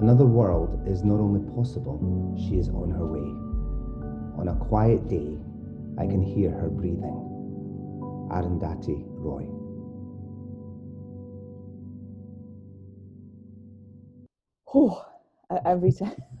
Another world is not only possible, she is on her way. On a quiet day, I can hear her breathing. Arundhati Roy. Oh, every time.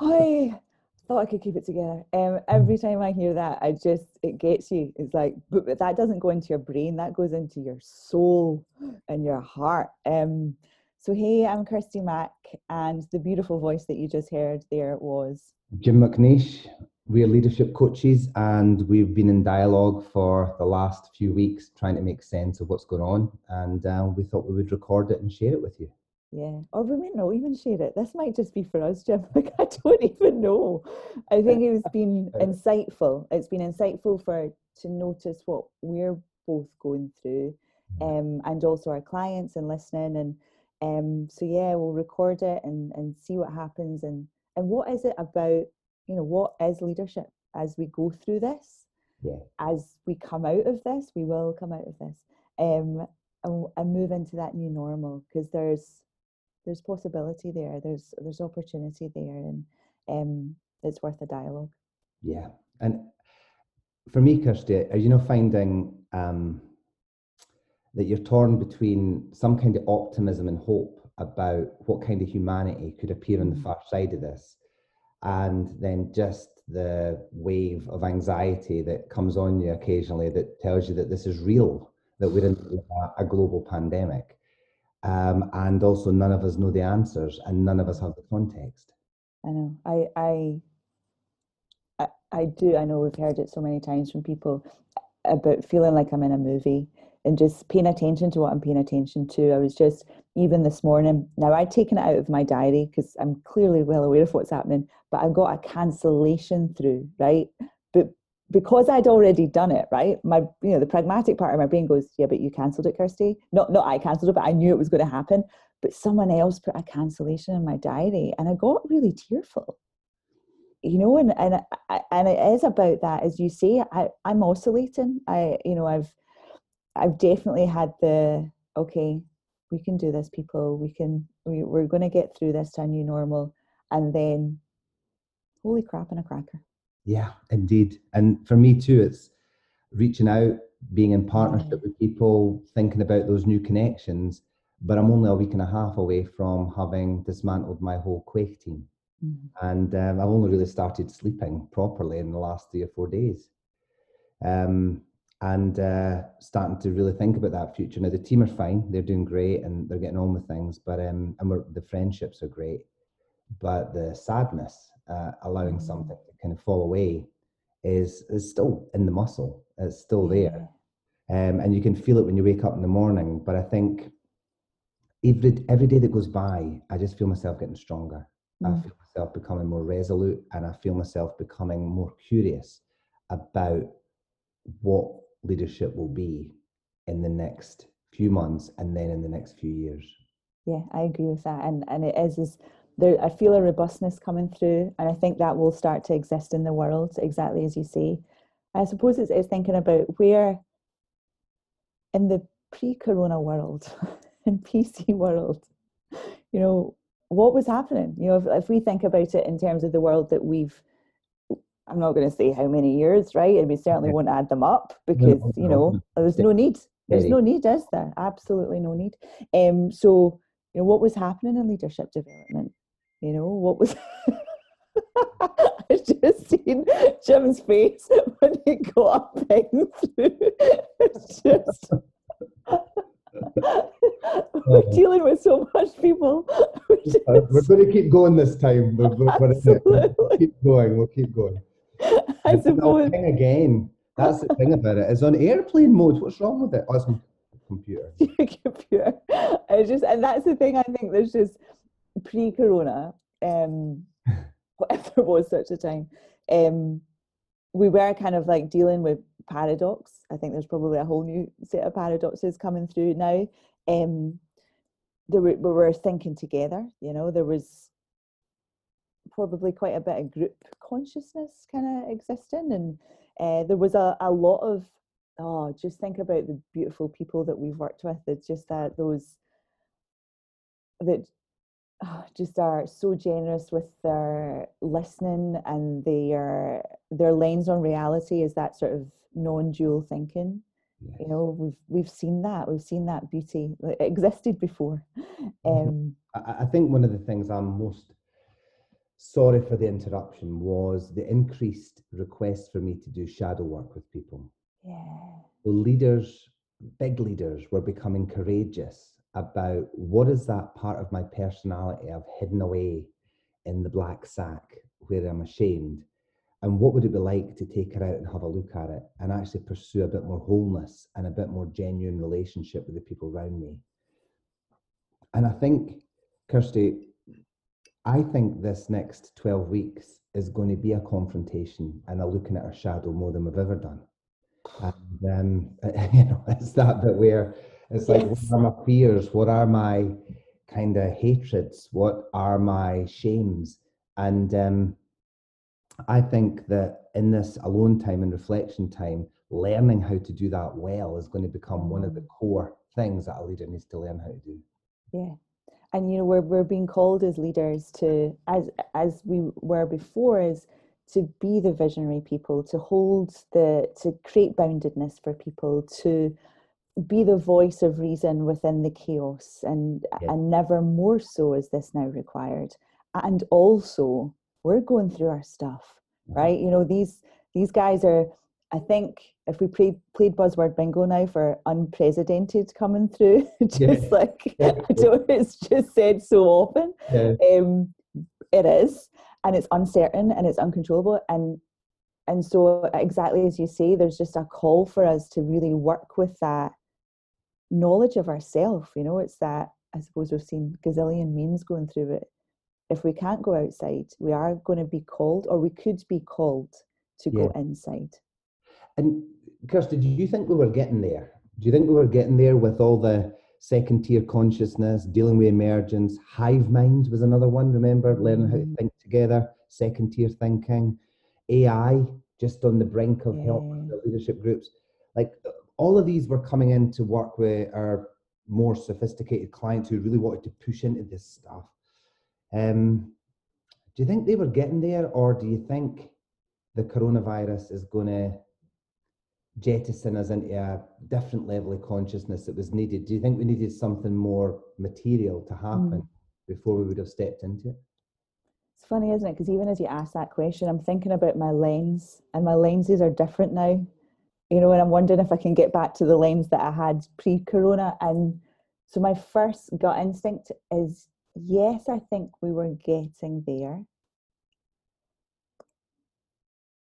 I thought I could keep it together. Um, every time I hear that, I just it gets you. It's like, but, that doesn't go into your brain. That goes into your soul and your heart. Um, so hey, I'm Kirsty Mack, and the beautiful voice that you just heard there was Jim McNeish. We're leadership coaches, and we've been in dialogue for the last few weeks, trying to make sense of what's going on. And uh, we thought we would record it and share it with you. Yeah, or we may not even share it. This might just be for us, Jim. Like I don't even know. I think it's been insightful. It's been insightful for to notice what we're both going through, um, and also our clients and listening. And um, so yeah, we'll record it and and see what happens. And and what is it about? You know, what is leadership as we go through this? Yeah. As we come out of this, we will come out of this. Um, and, and move into that new normal because there's there's possibility there there's there's opportunity there and um it's worth a dialogue yeah and for me kirsty are you know finding um that you're torn between some kind of optimism and hope about what kind of humanity could appear on the far side of this and then just the wave of anxiety that comes on you occasionally that tells you that this is real that we're in a global pandemic. Um, and also none of us know the answers and none of us have the context. I know. I, I i i do. I know we've heard it so many times from people about feeling like i'm in a movie and just paying attention to what i'm paying attention to i was just even this morning now i'd taken it out of my diary because i'm clearly well aware of what's happening but i got a cancellation through right but because I'd already done it, right? My, you know, the pragmatic part of my brain goes, yeah, but you cancelled it, Kirsty. Not, not I cancelled it, but I knew it was going to happen. But someone else put a cancellation in my diary, and I got really tearful. You know, and and and it is about that, as you say. I I'm oscillating. I, you know, I've I've definitely had the okay, we can do this, people. We can. We, we're going to get through this to a new normal, and then, holy crap, and a cracker yeah, indeed. And for me too, it's reaching out, being in partnership with people, thinking about those new connections. But I'm only a week and a half away from having dismantled my whole Quake team. Mm-hmm. And um, I've only really started sleeping properly in the last three or four days. Um, and uh, starting to really think about that future. Now the team are fine; they're doing great, and they're getting on with things. But um, and the friendships are great, but the sadness, uh, allowing mm-hmm. something kind of fall away is is still in the muscle. It's still there, um, and you can feel it when you wake up in the morning. But I think every every day that goes by, I just feel myself getting stronger. Mm. I feel myself becoming more resolute, and I feel myself becoming more curious about what leadership will be in the next few months and then in the next few years. Yeah, I agree with that, and and it is is there I feel a robustness coming through, and I think that will start to exist in the world exactly as you say. I suppose it's, it's thinking about where in the pre-corona world, in PC world, you know, what was happening? You know, if, if we think about it in terms of the world that we've I'm not going to say how many years, right? And we certainly won't add them up because, you know, there's no need. There's no need, is there? Absolutely no need. Um, so, you know, what was happening in leadership development? you know what was I just seen Jim's face when he got pegging through. It's just we're oh. dealing with so much people. We're, just... uh, we're going to keep going this time. We're, we're, we'll keep going. We'll keep going. I suppose. Thing again. That's the thing about it. It's on airplane mode. What's wrong with it? Oh, it's my computer. computer. It's just, and that's the thing. I think there's just pre-corona, um, there was such a time, um, we were kind of like dealing with paradox. I think there's probably a whole new set of paradoxes coming through now. Um, there were, we were thinking together, you know, there was probably quite a bit of group consciousness kind of existing, and uh, there was a, a lot of oh, just think about the beautiful people that we've worked with. It's just that those that oh, just are so generous with their listening and their their lens on reality is that sort of non-dual thinking. Yes. You know, we've we've seen that. We've seen that beauty. It existed before. Um, I, I think one of the things I'm most sorry for the interruption was the increased request for me to do shadow work with people. Yeah. The leaders, big leaders, were becoming courageous about what is that part of my personality I've hidden away in the black sack where I'm ashamed and what would it be like to take her out and have a look at it and actually pursue a bit more wholeness and a bit more genuine relationship with the people around me and i think kirsty i think this next 12 weeks is going to be a confrontation and a looking at our shadow more than we've ever done and um, you know it's that bit where it's like, yes. what are my fears? What are my kind of hatreds? What are my shames? And um, I think that in this alone time and reflection time, learning how to do that well is going to become one of the mm. core things that a leader needs to learn how to do. Yeah. And you know, we're we're being called as leaders to as as we were before is to be the visionary people, to hold the to create boundedness for people, to be the voice of reason within the chaos and yeah. and never more so is this now required and also we're going through our stuff mm-hmm. right you know these these guys are i think if we played played buzzword bingo now for unprecedented coming through just yeah. like yeah. i don't it's just said so often um it is and it's uncertain and it's uncontrollable and and so exactly as you say there's just a call for us to really work with that knowledge of ourself you know it's that i suppose we've seen gazillion memes going through it if we can't go outside we are going to be called or we could be called to yeah. go inside and kirsty do you think we were getting there do you think we were getting there with all the second tier consciousness dealing with emergence hive mind was another one remember learning how to mm-hmm. think together second tier thinking ai just on the brink of yeah. help the leadership groups like all of these were coming in to work with our more sophisticated clients who really wanted to push into this stuff. Um, do you think they were getting there, or do you think the coronavirus is going to jettison us into a different level of consciousness that was needed? Do you think we needed something more material to happen mm. before we would have stepped into it? It's funny, isn't it? Because even as you ask that question, I'm thinking about my lens, and my lenses are different now you know, and I'm wondering if I can get back to the lens that I had pre corona. And so my first gut instinct is yes, I think we were getting there.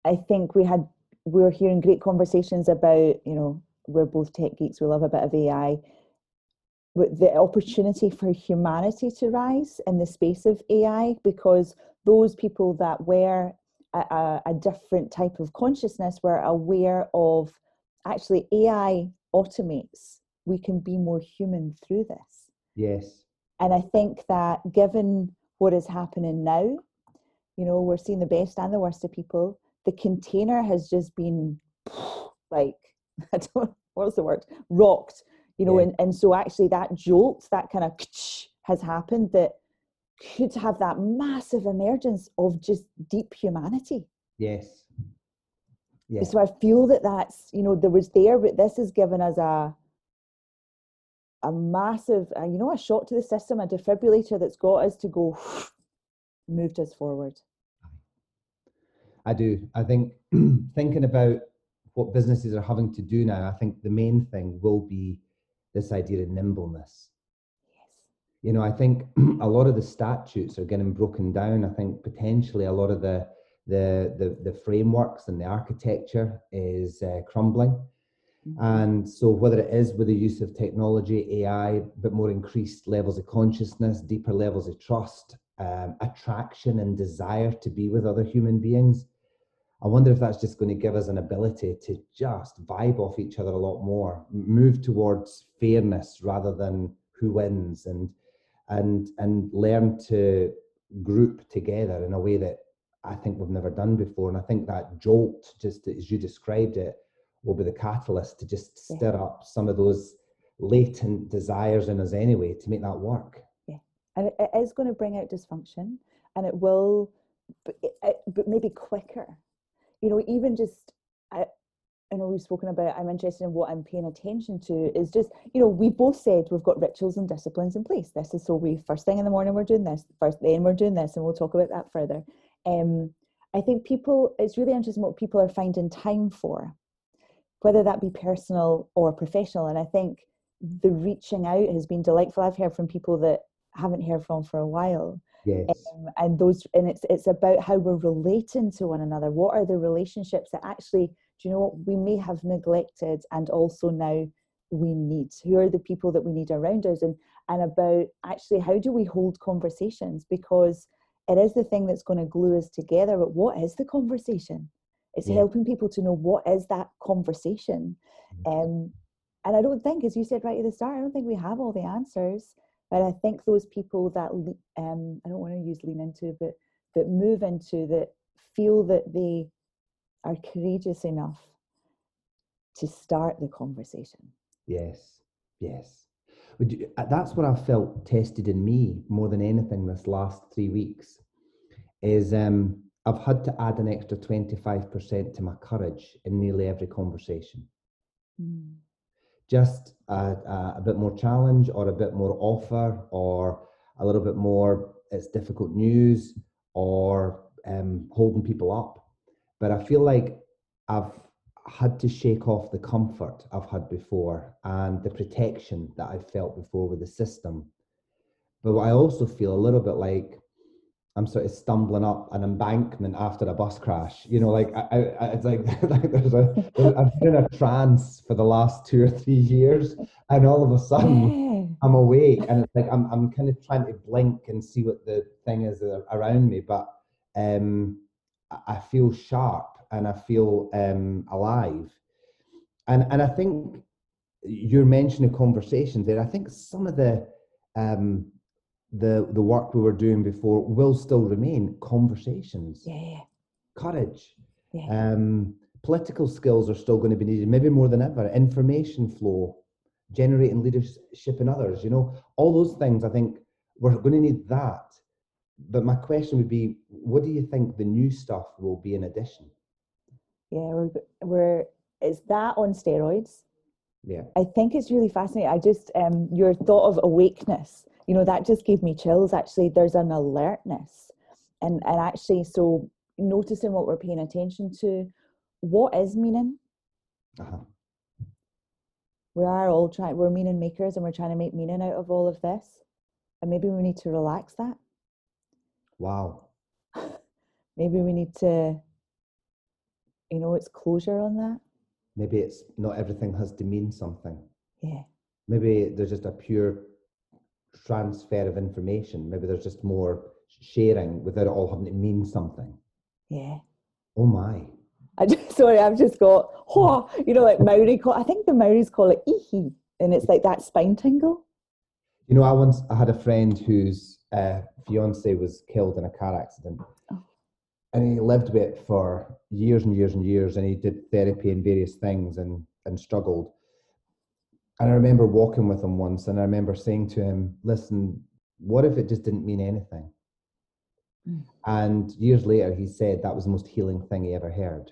I think we had, were hearing great conversations about, you know, we're both tech geeks, we love a bit of AI. But the opportunity for humanity to rise in the space of AI because those people that were a, a, different type of consciousness, we're aware of actually AI automates. We can be more human through this. Yes. And I think that given what is happening now, you know, we're seeing the best and the worst of people. The container has just been like, I don't what's the word? Rocked, you know, yeah. and, and so actually that jolt, that kind of has happened that could have that massive emergence of just deep humanity. Yes. Yeah. So I feel that that's you know there was there, but this has given us a a massive, uh, you know, a shot to the system, a defibrillator that's got us to go, moved us forward. I do. I think thinking about what businesses are having to do now, I think the main thing will be this idea of nimbleness Yes. you know, I think a lot of the statutes are getting broken down. I think potentially a lot of the the the, the frameworks and the architecture is uh, crumbling. Mm-hmm. And so, whether it is with the use of technology, AI, but more increased levels of consciousness, deeper levels of trust, um, attraction, and desire to be with other human beings, I wonder if that's just going to give us an ability to just vibe off each other a lot more, move towards fairness rather than who wins, and and and learn to group together in a way that I think we've never done before. And I think that jolt, just as you described it, will be the catalyst to just stir yeah. up some of those latent desires in us anyway to make that work. Yeah. and it, is going to bring out dysfunction and it will but, it, but maybe quicker you know even just I, I know we've spoken about I'm interested in what I'm paying attention to is just, you know, we both said we've got rituals and disciplines in place. This is so we first thing in the morning we're doing this, first then we're doing this, and we'll talk about that further. Um, I think people it's really interesting what people are finding time for, whether that be personal or professional. And I think the reaching out has been delightful. I've heard from people that haven't heard from for a while. Yes. Um, and those and it's it's about how we're relating to one another. What are the relationships that actually do you know what we may have neglected and also now we need? Who are the people that we need around us? And and about actually how do we hold conversations? Because it is the thing that's going to glue us together. But what is the conversation? It's yeah. helping people to know what is that conversation. Mm-hmm. Um, and I don't think, as you said right at the start, I don't think we have all the answers. But I think those people that um, I don't want to use lean into, but that move into that feel that they are courageous enough to start the conversation. Yes, yes. Uh, that's what I've felt tested in me more than anything this last three weeks. Is um, I've had to add an extra 25% to my courage in nearly every conversation. Mm just a, a, bit more challenge or a bit more offer or a little bit more it's difficult news or um, holding people up. But I feel like I've had to shake off the comfort I've had before and the protection that I've felt before with the system. But I also feel a little bit like I'm sort of stumbling up an embankment after a bus crash. You know, like I, I, it's like, like there's a there's, I've been in a trance for the last two or three years, and all of a sudden I'm awake, and it's like I'm I'm kind of trying to blink and see what the thing is around me, but um, I feel sharp and I feel um, alive, and and I think you're mentioning conversations there. I think some of the um, the the work we were doing before will still remain conversations. Yeah courage. Yeah. um political skills are still going to be needed maybe more than ever. Information flow generating leadership in others you know? All those things i think we're going to need that. But my question would be what do you think the new stuff will be in addition? Yeah we're, we're is that on steroids? Yeah. I think it's really fascinating. I just um your thought of awakeness you know that just gave me chills actually. There's an alertness. And and actually so noticing what we're paying attention to what is meaning? Uh-huh. we are all trying we're meaning makers and we're trying to make meaning out of all of this. And maybe we need to relax that. Wow. Maybe we need to you know it's closure on that. Maybe it's not everything has to mean something. Yeah. Maybe there's just a pure transfer of information. Maybe there's just more sharing without it all having to mean something. Yeah. Oh my. I just, sorry, I've just got, oh, you know, like Maori call, I think the Maoris call it ihi, and it's like that spine tingle. You know, I once I had a friend whose uh, fiance was killed in a car accident. Oh. And he lived with it for years and years and years, and he did therapy and various things and, and struggled. And I remember walking with him once, and I remember saying to him, "Listen, what if it just didn't mean anything?" Mm. And years later, he said that was the most healing thing he ever heard.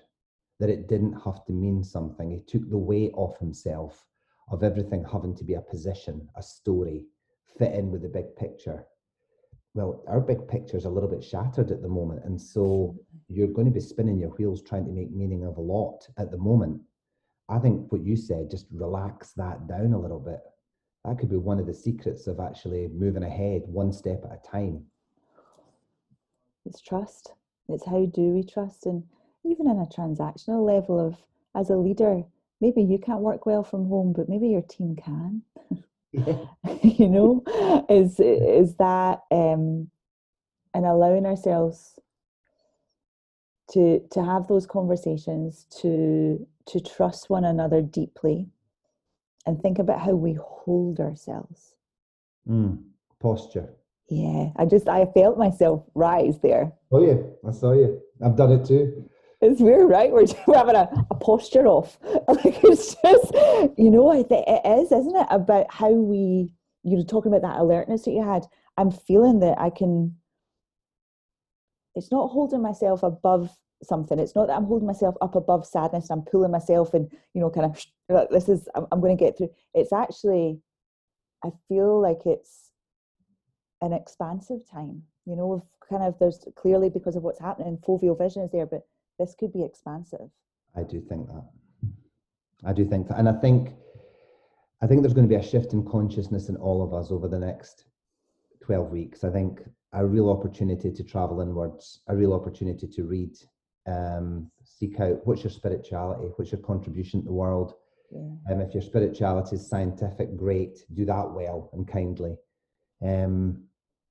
That it didn't have to mean something. He took the weight off himself of everything having to be a position, a story, fit in with the big picture. Well, our big picture is a little bit shattered at the moment, and so you're going to be spinning your wheels trying to make meaning of a lot at the moment I think what you said, just relax that down a little bit. That could be one of the secrets of actually moving ahead one step at a time. It's trust. It's how do we trust? And even in a transactional level of as a leader, maybe you can't work well from home, but maybe your team can. Yeah. you know, is is that um and allowing ourselves to to have those conversations to to trust one another deeply and think about how we hold ourselves. Mm, posture. Yeah i just i felt myself rise there. Oh yeah i saw you. I've done it too. It's weird right? We're, we're having a, a posture off. Like it's just you know i think it is isn't it about how we you know talking about that alertness that you had I'm feeling that I can. It's not holding myself above something. It's not that I'm holding myself up above sadness. I'm pulling myself and you know, kind of this is I'm, I'm going to get through. It's actually, I feel like it's an expansive time. You know, kind of there's clearly because of what's happening, foveal vision is there, but this could be expansive. I do think that. I do think that, and I think I think there's going to be a shift in consciousness in all of us over the next 12 weeks. I think a real opportunity to travel inwards, a real opportunity to read, um, seek out what's your spirituality, what's your contribution to the world. Yeah. Um, if your spirituality is scientific, great, do that well and kindly. Um,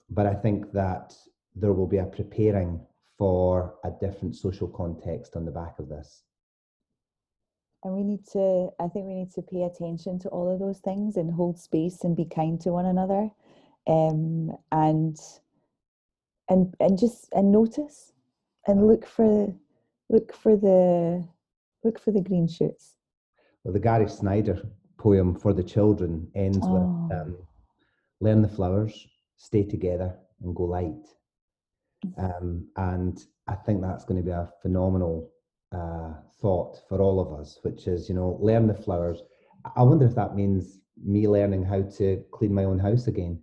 but I think that there will be a preparing for a different social context on the back of this. And we need to, I think we need to pay attention to all of those things and hold space and be kind to one another. Um, and and and just and notice and look for look for the look for the green shoots. Well, the Gary Snyder poem for the children ends oh. with um, learn the flowers, stay together, and go light. Um, and I think that's going to be a phenomenal uh, thought for all of us, which is, you know, learn the flowers. I wonder if that means me learning how to clean my own house again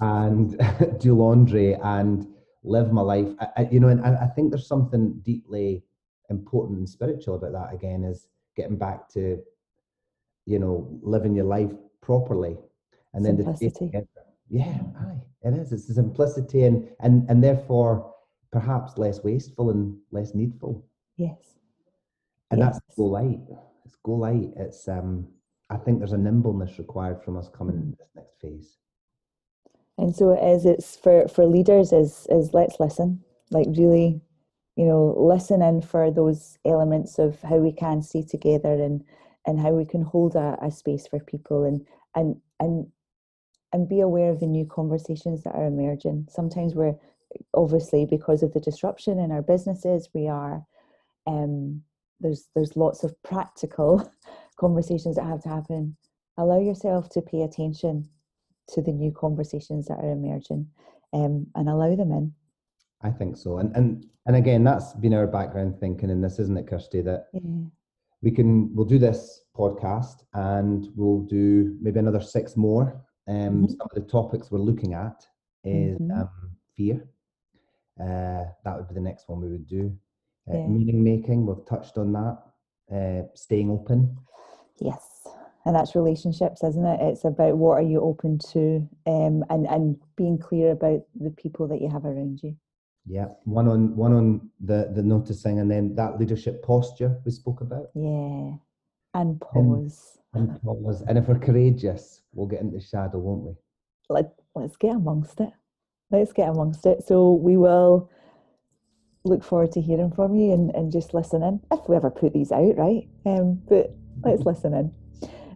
and do laundry and live my life. I, I, you know, and I, I think there's something deeply important and spiritual about that again is getting back to, you know, living your life properly. And then the yeah, aye, it is. It's the simplicity and and and therefore perhaps less wasteful and less needful. Yes. And yes. that's go light. It's go light. It's um I think there's a nimbleness required from us coming in this next phase. And so it is it's for for leaders is is let's listen. Like really, you know, listen in for those elements of how we can stay together and and how we can hold a, a space for people and and and and be aware of the new conversations that are emerging. Sometimes we're obviously because of the disruption in our businesses, we are um, there's there's lots of practical conversations that have to happen. Allow yourself to pay attention to the new conversations that are emerging um, and allow them in. I think so. And and and again, that's been our background thinking, and this isn't it, Kirsty, that yeah. we can we'll do this podcast and we'll do maybe another six more um, mm-hmm. Some of the topics we're looking at is mm-hmm. um, fear. Uh, that would be the next one we would do. Uh, yeah. Meaning making, we've touched on that. Uh, staying open. Yes, and that's relationships, isn't it? It's about what are you open to, um, and and being clear about the people that you have around you. Yeah, one on one on the the noticing, and then that leadership posture we spoke about. Yeah, and pause. And, and pause, and if we're courageous, we'll get into shadow, won't we? Let, let's get amongst it. Let's get amongst it. So we will look forward to hearing from you and, and just listen in if we ever put these out, right? Um, but let's listen in.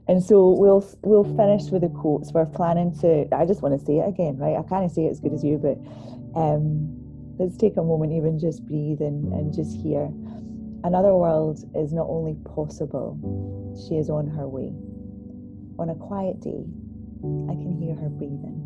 And so we'll we'll finish with the quotes. We're planning to. I just want to say it again, right? I can't say it as good as you, but um, let's take a moment, even just breathe and, and just hear. Another world is not only possible; she is on her way. On a quiet day, I can hear her breathing.